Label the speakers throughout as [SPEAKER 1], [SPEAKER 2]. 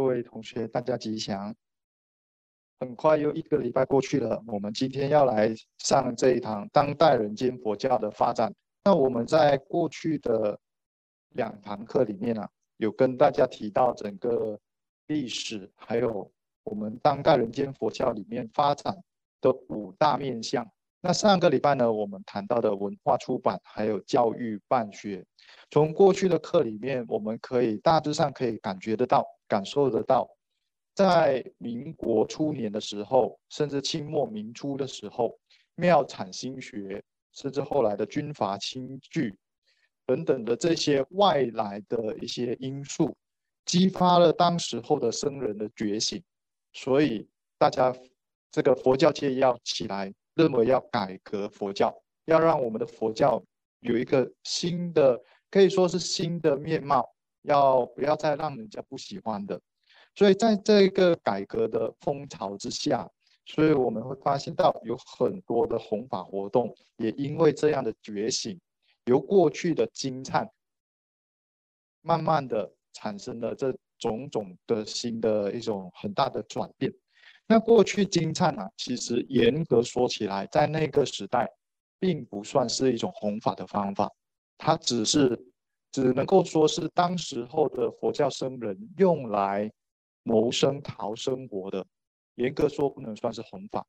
[SPEAKER 1] 各位同学，大家吉祥。很快又一个礼拜过去了，我们今天要来上这一堂当代人间佛教的发展。那我们在过去的两堂课里面啊，有跟大家提到整个历史，还有我们当代人间佛教里面发展的五大面向。那上个礼拜呢，我们谈到的文化出版，还有教育办学。从过去的课里面，我们可以大致上可以感觉得到、感受得到。在民国初年的时候，甚至清末民初的时候，庙产新学，甚至后来的军阀清剧等等的这些外来的一些因素，激发了当时候的僧人的觉醒。所以大家这个佛教界要起来，认为要改革佛教，要让我们的佛教有一个新的，可以说是新的面貌，要不要再让人家不喜欢的。所以在这个改革的风潮之下，所以我们会发现到有很多的弘法活动，也因为这样的觉醒，由过去的金灿，慢慢的产生了这种种的新的一种很大的转变。那过去金灿啊，其实严格说起来，在那个时代，并不算是一种弘法的方法，它只是只能够说是当时候的佛教僧人用来。谋生讨生活的，严格说不能算是弘法，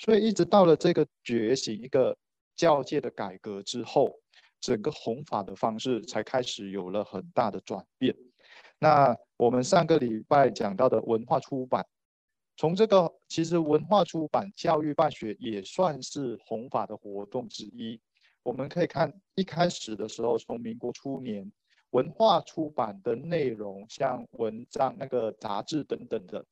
[SPEAKER 1] 所以一直到了这个觉醒一个教界的改革之后，整个弘法的方式才开始有了很大的转变。那我们上个礼拜讲到的文化出版，从这个其实文化出版教育办学也算是弘法的活动之一。我们可以看一开始的时候，从民国初年。文化出版的内容，像文章、那个杂志等等的，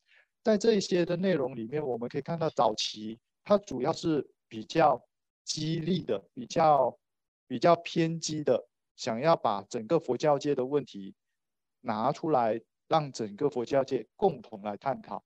[SPEAKER 1] 在这些的内容里面，我们可以看到早期它主要是比较激励的、比较比较偏激的，想要把整个佛教界的问题拿出来，让整个佛教界共同来探讨。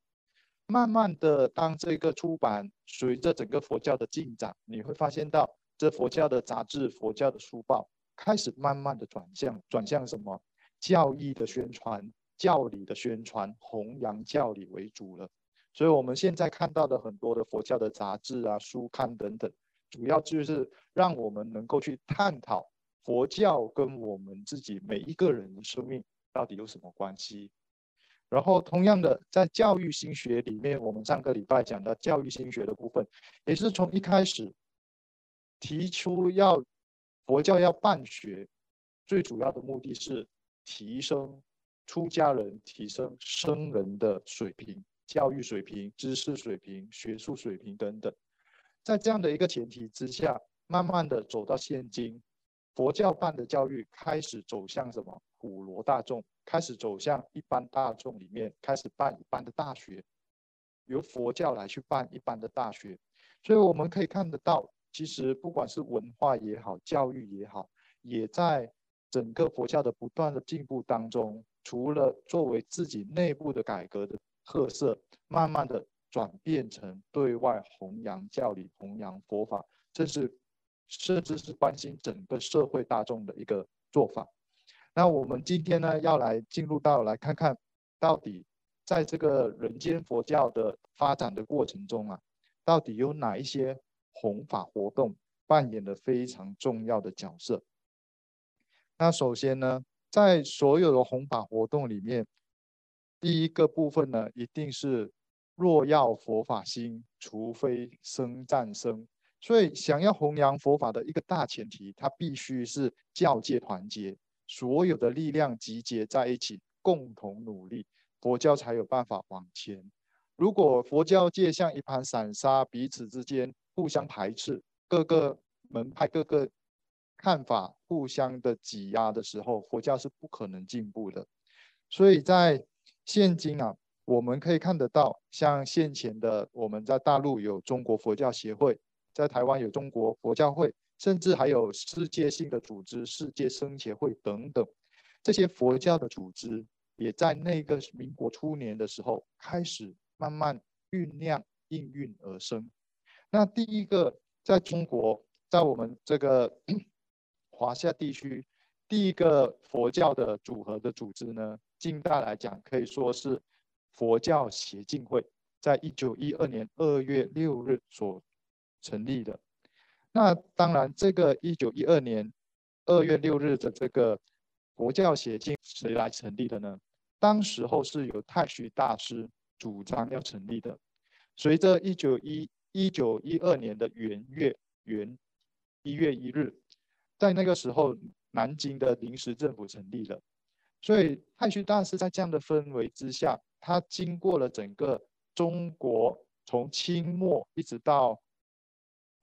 [SPEAKER 1] 慢慢的，当这个出版随着整个佛教的进展，你会发现到这佛教的杂志、佛教的书报。开始慢慢的转向，转向什么教义的宣传、教理的宣传、弘扬教理为主了。所以，我们现在看到的很多的佛教的杂志啊、书刊等等，主要就是让我们能够去探讨佛教跟我们自己每一个人的生命到底有什么关系。然后，同样的，在教育心学里面，我们上个礼拜讲到教育心学的部分，也是从一开始提出要。佛教要办学，最主要的目的是提升出家人、提升僧人的水平、教育水平、知识水平、学术水平等等。在这样的一个前提之下，慢慢的走到现今，佛教办的教育开始走向什么普罗大众，开始走向一般大众里面，开始办一般的大学，由佛教来去办一般的大学。所以我们可以看得到。其实，不管是文化也好，教育也好，也在整个佛教的不断的进步当中，除了作为自己内部的改革的特色，慢慢的转变成对外弘扬教理、弘扬佛法，这是甚至是关心整个社会大众的一个做法。那我们今天呢，要来进入到来看看到底在这个人间佛教的发展的过程中啊，到底有哪一些？弘法活动扮演了非常重要的角色。那首先呢，在所有的弘法活动里面，第一个部分呢，一定是若要佛法兴，除非生战生。所以，想要弘扬佛法的一个大前提，它必须是教界团结，所有的力量集结在一起，共同努力，佛教才有办法往前。如果佛教界像一盘散沙，彼此之间，互相排斥，各个门派、各个看法互相的挤压的时候，佛教是不可能进步的。所以在现今啊，我们可以看得到，像现前的我们在大陆有中国佛教协会，在台湾有中国佛教会，甚至还有世界性的组织世界僧协会等等，这些佛教的组织也在那个民国初年的时候开始慢慢酝酿、应运而生。那第一个，在中国，在我们这个 华夏地区，第一个佛教的组合的组织呢，近代来讲可以说是佛教协进会，在一九一二年二月六日所成立的。那当然，这个一九一二年二月六日的这个佛教协进谁来成立的呢？当时候是由太虚大师主张要成立的。随着一九一一九一二年的元月元一月一日，在那个时候，南京的临时政府成立了。所以太虚大师在这样的氛围之下，他经过了整个中国从清末一直到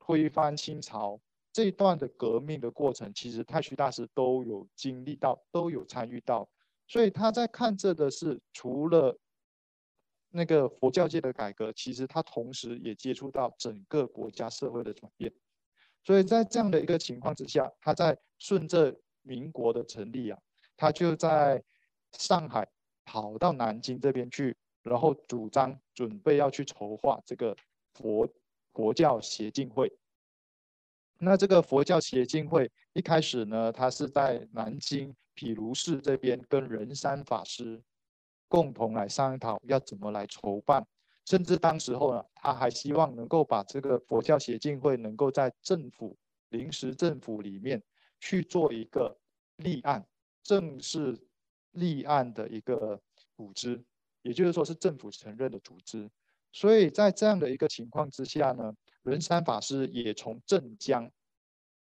[SPEAKER 1] 推翻清朝这一段的革命的过程，其实太虚大师都有经历到，都有参与到。所以他在看这的是，除了那个佛教界的改革，其实他同时也接触到整个国家社会的转变。所以在这样的一个情况之下，他在顺着民国的成立啊，他就在上海跑到南京这边去，然后主张准备要去筹划这个佛佛教协进会。那这个佛教协进会一开始呢，他是在南京。毗卢寺这边跟仁山法师共同来商讨要怎么来筹办，甚至当时候呢，他还希望能够把这个佛教协进会能够在政府临时政府里面去做一个立案，正式立案的一个组织，也就是说是政府承认的组织。所以在这样的一个情况之下呢，仁山法师也从镇江。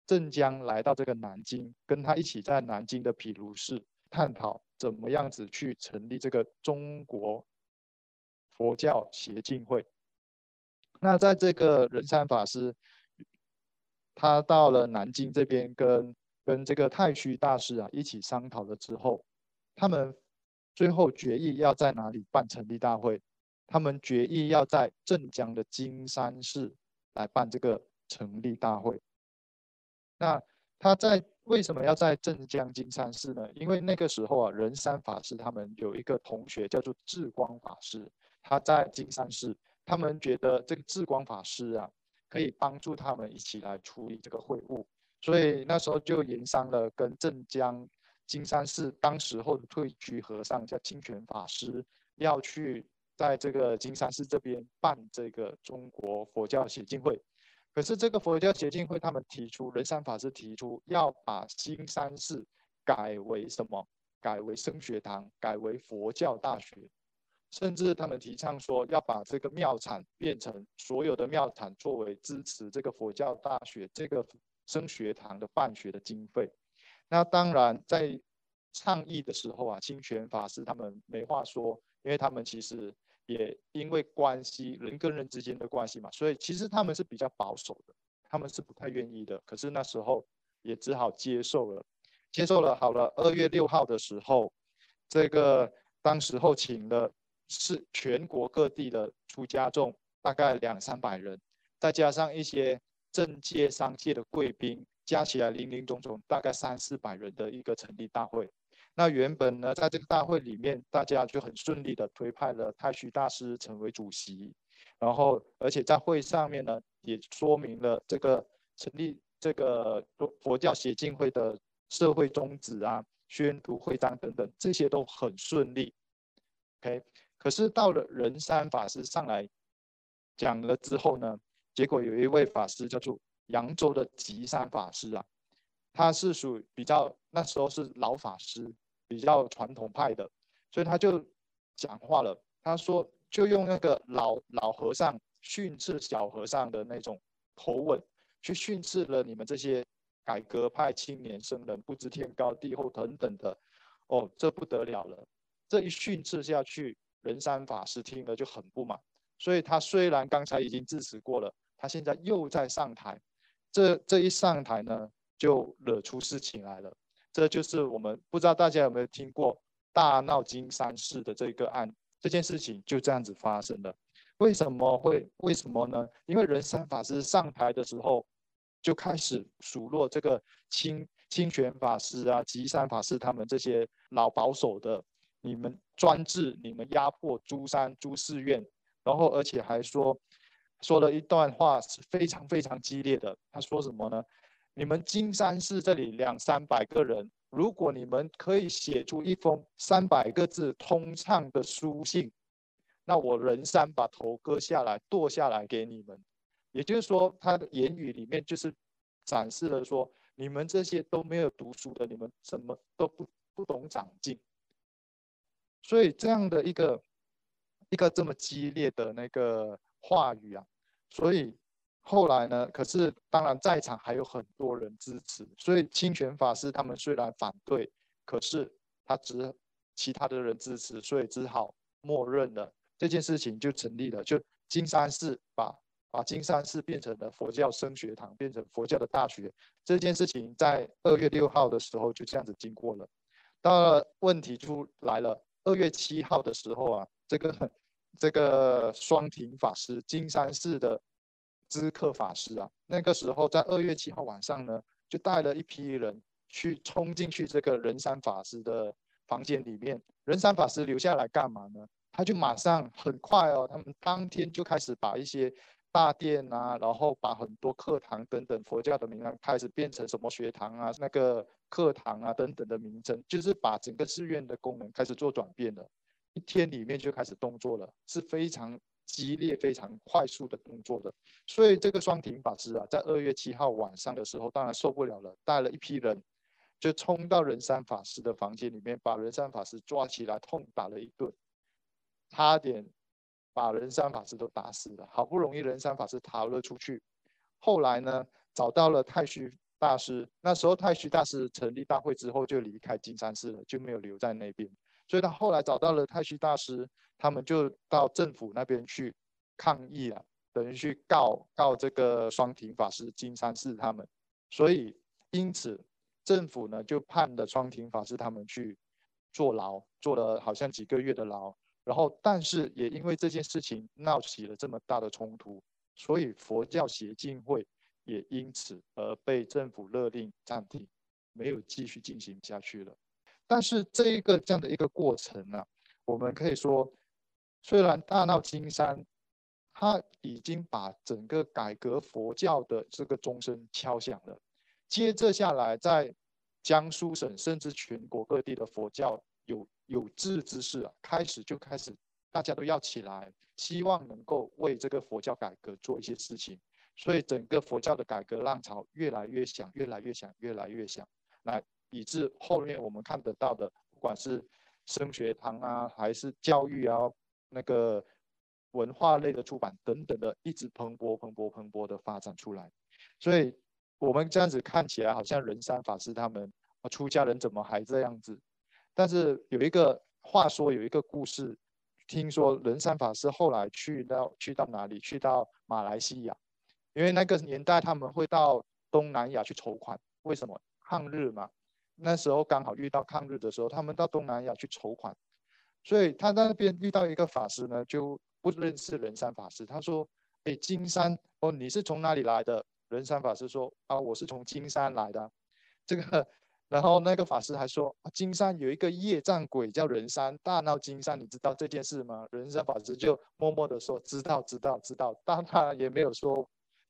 [SPEAKER 1] 镇江来到这个南京，跟他一起在南京的毗卢寺探讨怎么样子去成立这个中国佛教协进会。那在这个仁山法师，他到了南京这边，跟跟这个太虚大师啊一起商讨了之后，他们最后决议要在哪里办成立大会？他们决议要在镇江的金山寺来办这个成立大会。那他在为什么要在镇江金山寺呢？因为那个时候啊，仁山法师他们有一个同学叫做智光法师，他在金山寺，他们觉得这个智光法师啊，可以帮助他们一起来处理这个会务，所以那时候就研商了，跟镇江金山寺当时候的退居和尚叫清泉法师，要去在这个金山寺这边办这个中国佛教协进会。可是这个佛教协进会，他们提出，仁山法师提出要把金山寺改为什么？改为升学堂，改为佛教大学，甚至他们提倡说要把这个庙产变成所有的庙产作为支持这个佛教大学这个升学堂的办学的经费。那当然在倡议的时候啊，清泉法师他们没话说，因为他们其实。也因为关系，人跟人之间的关系嘛，所以其实他们是比较保守的，他们是不太愿意的。可是那时候也只好接受了，接受了。好了，二月六号的时候，这个当时候请了是全国各地的出家众，大概两三百人，再加上一些政界、商界的贵宾，加起来零零总总大概三四百人的一个成立大会。那原本呢，在这个大会里面，大家就很顺利的推派了太虚大师成为主席，然后而且在会上面呢，也说明了这个成立这个佛教协进会的社会宗旨啊，宣读会章等等，这些都很顺利。OK，可是到了仁山法师上来讲了之后呢，结果有一位法师叫做扬州的吉山法师啊，他是属于比较那时候是老法师。比较传统派的，所以他就讲话了。他说，就用那个老老和尚训斥小和尚的那种口吻，去训斥了你们这些改革派青年僧人，不知天高地厚等等的。哦，这不得了了！这一训斥下去，仁山法师听了就很不满。所以他虽然刚才已经致辞过了，他现在又在上台。这这一上台呢，就惹出事情来了。这就是我们不知道大家有没有听过大闹金山寺的这个案，这件事情就这样子发生了。为什么会为什么呢？因为仁山法师上台的时候，就开始数落这个清清泉法师啊、吉山法师他们这些老保守的，你们专制，你们压迫诸山诸寺院，然后而且还说说了一段话是非常非常激烈的。他说什么呢？你们金山寺这里两三百个人，如果你们可以写出一封三百个字通畅的书信，那我人山把头割下来剁下来给你们。也就是说，他的言语里面就是展示了说，你们这些都没有读书的，你们什么都不不懂长进。所以这样的一个一个这么激烈的那个话语啊，所以后来呢，可是当然在场还有很多人支持，所以清泉法师他们虽然反对，可是他只其他的人支持，所以只好默认了这件事情就成立了，就金山寺把把金山寺变成了佛教升学堂，变成佛教的大学。这件事情在二月六号的时候就这样子经过了，到了问题出来了。二月七号的时候啊，这个这个双庭法师金山寺的知客法师啊，那个时候在二月七号晚上呢，就带了一批人去冲进去这个人山法师的房间里面。人山法师留下来干嘛呢？他就马上很快哦，他们当天就开始把一些大殿啊，然后把很多课堂等等佛教的名堂开始变成什么学堂啊，那个。课堂啊等等的名称，就是把整个寺院的功能开始做转变了。一天里面就开始动作了，是非常激烈、非常快速的动作的。所以这个双庭法师啊，在二月七号晚上的时候，当然受不了了，带了一批人就冲到仁山法师的房间里面，把仁山法师抓起来痛打了一顿，差点把仁山法师都打死了。好不容易仁山法师逃了出去，后来呢，找到了太虚。大师那时候，太虚大师成立大会之后就离开金山寺了，就没有留在那边。所以他后来找到了太虚大师，他们就到政府那边去抗议了，等于去告告这个双庭法师、金山寺他们。所以因此政府呢就判了双庭法师他们去坐牢，坐了好像几个月的牢。然后但是也因为这件事情闹起了这么大的冲突，所以佛教协进会。也因此而被政府勒令暂停，没有继续进行下去了。但是这一个这样的一个过程呢，我们可以说，虽然大闹金山，他已经把整个改革佛教的这个钟声敲响了。接着下来，在江苏省甚至全国各地的佛教有有志之士啊，开始就开始大家都要起来，希望能够为这个佛教改革做一些事情。所以整个佛教的改革浪潮越来越响，越来越响，越来越响，来以致后面我们看得到的，不管是升学堂啊，还是教育啊，那个文化类的出版等等的，一直蓬勃、蓬勃、蓬勃的发展出来。所以我们这样子看起来，好像仁山法师他们，出家人怎么还这样子？但是有一个话说，有一个故事，听说仁山法师后来去到去到哪里？去到马来西亚。因为那个年代他们会到东南亚去筹款，为什么？抗日嘛，那时候刚好遇到抗日的时候，他们到东南亚去筹款，所以他在那边遇到一个法师呢，就不认识仁山法师。他说：“哎，金山哦，你是从哪里来的？”仁山法师说：“啊，我是从金山来的。”这个，然后那个法师还说：“金山有一个业障鬼叫仁山，大闹金山，你知道这件事吗？”仁山法师就默默的说：“知道，知道，知道。”但他也没有说。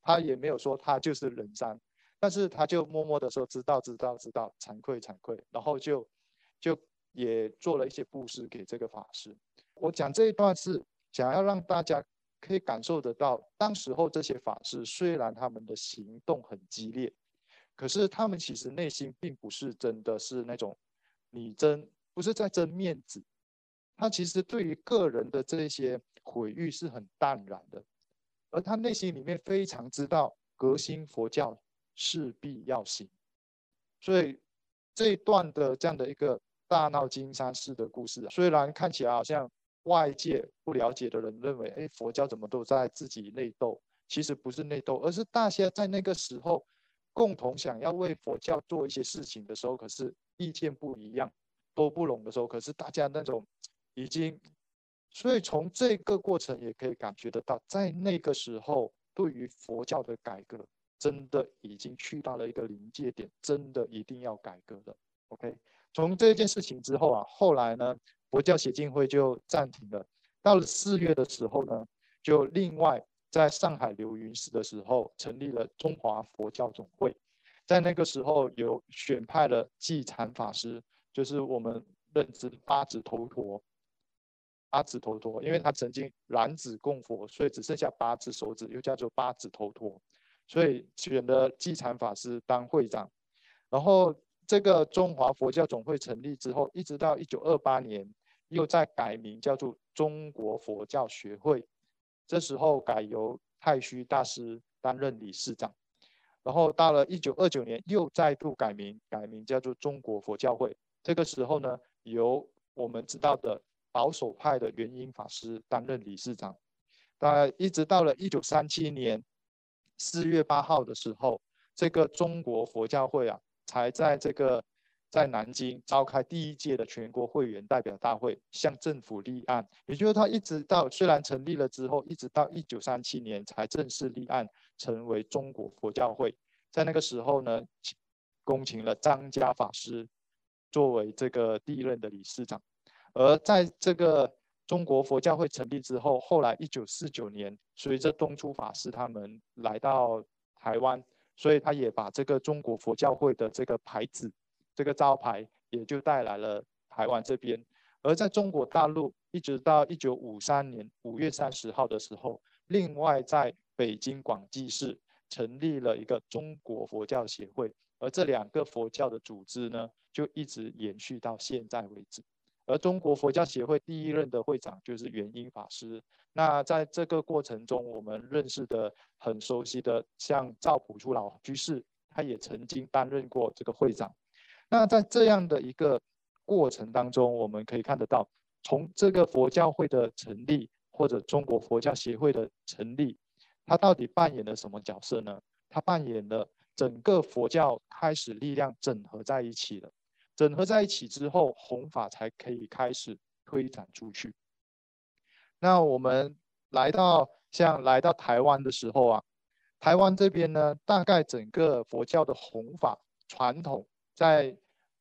[SPEAKER 1] 他也没有说他就是人山，但是他就默默的说知道知道知道，惭愧惭愧，然后就就也做了一些布施给这个法师。我讲这一段是想要让大家可以感受得到，当时候这些法师虽然他们的行动很激烈，可是他们其实内心并不是真的是那种你争不是在争面子，他其实对于个人的这些毁誉是很淡然的。而他内心里面非常知道革新佛教势必要行，所以这一段的这样的一个大闹金山寺的故事，虽然看起来好像外界不了解的人认为，哎，佛教怎么都在自己内斗？其实不是内斗，而是大家在那个时候共同想要为佛教做一些事情的时候，可是意见不一样，都不拢的时候，可是大家那种已经。所以从这个过程也可以感觉得到，在那个时候，对于佛教的改革，真的已经去到了一个临界点，真的一定要改革了。OK，从这件事情之后啊，后来呢，佛教协进会就暂停了。到了四月的时候呢，就另外在上海流云寺的时候，成立了中华佛教总会。在那个时候，有选派了寂禅法师，就是我们认知八指头陀。八指头陀，因为他曾经染指供佛，所以只剩下八只手指，又叫做八指头陀，所以选了寂禅法师当会长。然后这个中华佛教总会成立之后，一直到一九二八年，又再改名叫做中国佛教学会，这时候改由太虚大师担任理事长。然后到了一九二九年，又再度改名，改名叫做中国佛教会。这个时候呢，由我们知道的保守派的元英法师担任理事长。大概一直到了一九三七年四月八号的时候，这个中国佛教会啊，才在这个在南京召开第一届的全国会员代表大会，向政府立案。也就是他一直到虽然成立了之后，一直到一九三七年才正式立案。成为中国佛教会，在那个时候呢，恭请了张家法师作为这个第一任的理事长。而在这个中国佛教会成立之后，后来一九四九年，随着东初法师他们来到台湾，所以他也把这个中国佛教会的这个牌子、这个招牌也就带来了台湾这边。而在中国大陆，一直到一九五三年五月三十号的时候，另外在北京广济市成立了一个中国佛教协会，而这两个佛教的组织呢，就一直延续到现在为止。而中国佛教协会第一任的会长就是元英法师。那在这个过程中，我们认识的很熟悉的，像赵朴初老居士，他也曾经担任过这个会长。那在这样的一个过程当中，我们可以看得到，从这个佛教会的成立，或者中国佛教协会的成立。他到底扮演了什么角色呢？他扮演了整个佛教开始力量整合在一起了，整合在一起之后，弘法才可以开始推展出去。那我们来到像来到台湾的时候啊，台湾这边呢，大概整个佛教的弘法传统，在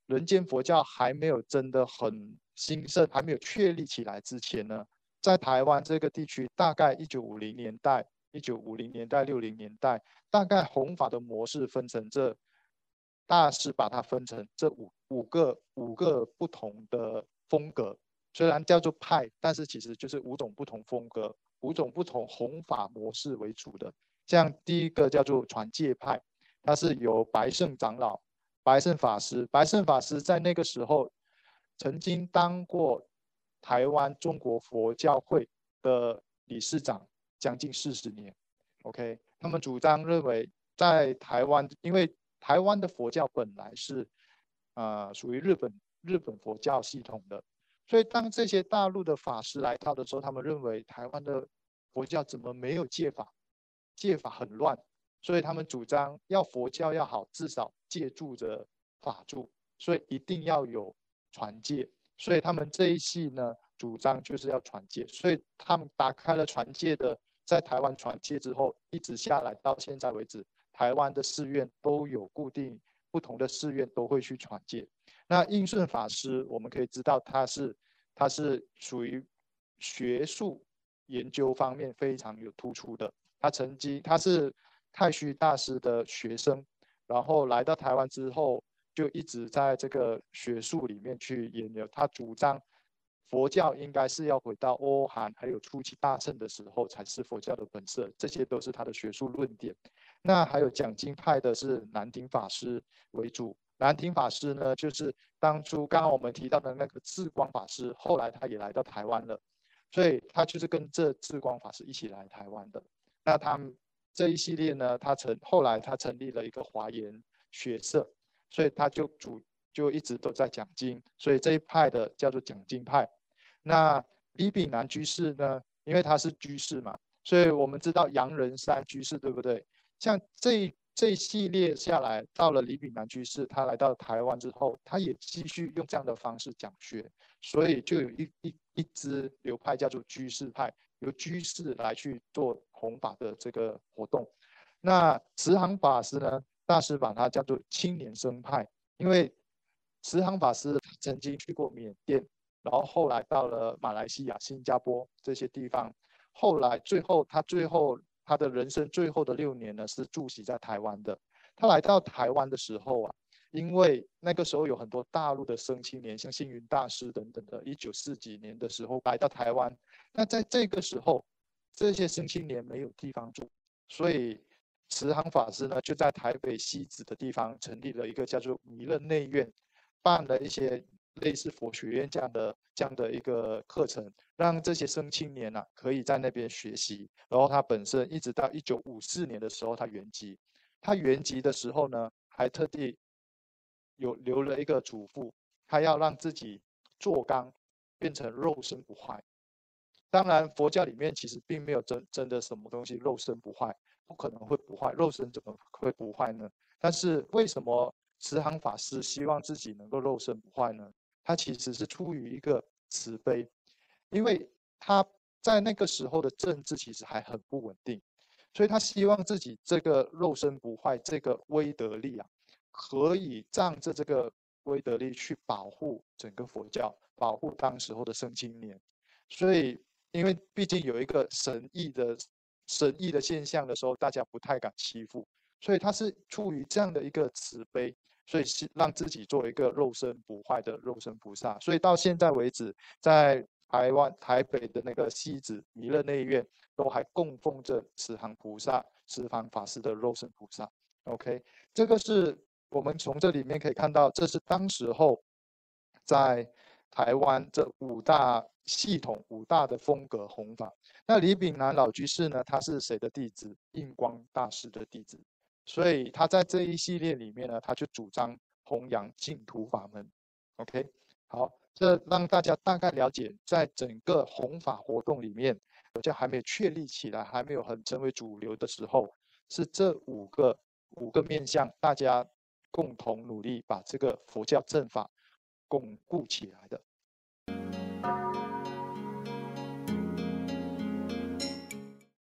[SPEAKER 1] 人间佛教还没有真的很兴盛，还没有确立起来之前呢，在台湾这个地区，大概一九五零年代。一九五零年代、六零年代，大概弘法的模式分成这，大师把它分成这五五个五个不同的风格，虽然叫做派，但是其实就是五种不同风格、五种不同弘法模式为主的。像第一个叫做传戒派，它是由白胜长老、白胜法师、白胜法师在那个时候曾经当过台湾中国佛教会的理事长。将近四十年，OK，他们主张认为，在台湾，因为台湾的佛教本来是，啊，属于日本日本佛教系统的，所以当这些大陆的法师来到的时候，他们认为台湾的佛教怎么没有戒法，戒法很乱，所以他们主张要佛教要好，至少借助着法住，所以一定要有传戒，所以他们这一系呢，主张就是要传戒，所以他们打开了传戒的。在台湾传戒之后，一直下来到现在为止，台湾的寺院都有固定不同的寺院都会去传戒。那应顺法师，我们可以知道他是他是属于学术研究方面非常有突出的。他曾经他是太虚大师的学生，然后来到台湾之后，就一直在这个学术里面去研究。他主张。佛教应该是要回到欧韩还有初期大乘的时候才是佛教的本色，这些都是他的学术论点。那还有讲经派的是南亭法师为主，南亭法师呢，就是当初刚刚我们提到的那个智光法师，后来他也来到台湾了，所以他就是跟这智光法师一起来台湾的。那他们这一系列呢，他成后来他成立了一个华严学社，所以他就主。就一直都在讲经，所以这一派的叫做讲经派。那李炳南居士呢？因为他是居士嘛，所以我们知道杨仁山居士，对不对？像这这一系列下来，到了李炳南居士，他来到台湾之后，他也继续用这样的方式讲学，所以就有一一一支流派叫做居士派，由居士来去做弘法的这个活动。那慈航法师呢？大师把它叫做青年生派，因为慈航法师曾经去过缅甸，然后后来到了马来西亚、新加坡这些地方。后来最后他最后他的人生最后的六年呢，是住席在台湾的。他来到台湾的时候啊，因为那个时候有很多大陆的生青年，像星云大师等等的，一九四几年的时候来到台湾。那在这个时候，这些生青年没有地方住，所以慈航法师呢就在台北西子的地方成立了一个叫做弥勒内院，办了一些类似佛学院这样的这样的一个课程，让这些生青年呐可以在那边学习。然后他本身一直到一九五四年的时候他圆寂，他圆寂的时候呢还特地。有留了一个嘱咐，他要让自己做钢变成肉身不坏。当然，佛教里面其实并没有真真的什么东西肉身不坏，不可能会不坏，肉身怎么会不坏呢？但是为什么慈航法师希望自己能够肉身不坏呢？他其实是出于一个慈悲，因为他在那个时候的政治其实还很不稳定，所以他希望自己这个肉身不坏这个威德力啊。可以仗着这个威德力去保护整个佛教，保护当时候的圣青年。所以，因为毕竟有一个神意的神意的现象的时候，大家不太敢欺负。所以他是出于这样的一个慈悲，所以是让自己做一个肉身不坏的肉身菩萨。所以到现在为止，在台湾台北的那个西子弥勒内院，都还供奉着慈航菩萨、慈航法师的肉身菩萨。OK，这个是。我们从这里面可以看到，这是当时候在台湾这五大系统、五大的风格弘法。那李炳南老居士呢？他是谁的弟子？印光大师的弟子。所以他在这一系列里面呢，他就主张弘扬净土法门。OK，好，这让大家大概了解，在整个弘法活动里面，佛教还没有确立起来，还没有很成为主流的时候，是这五个五个面向，大家。共同努力把这个佛教正法巩固起来的。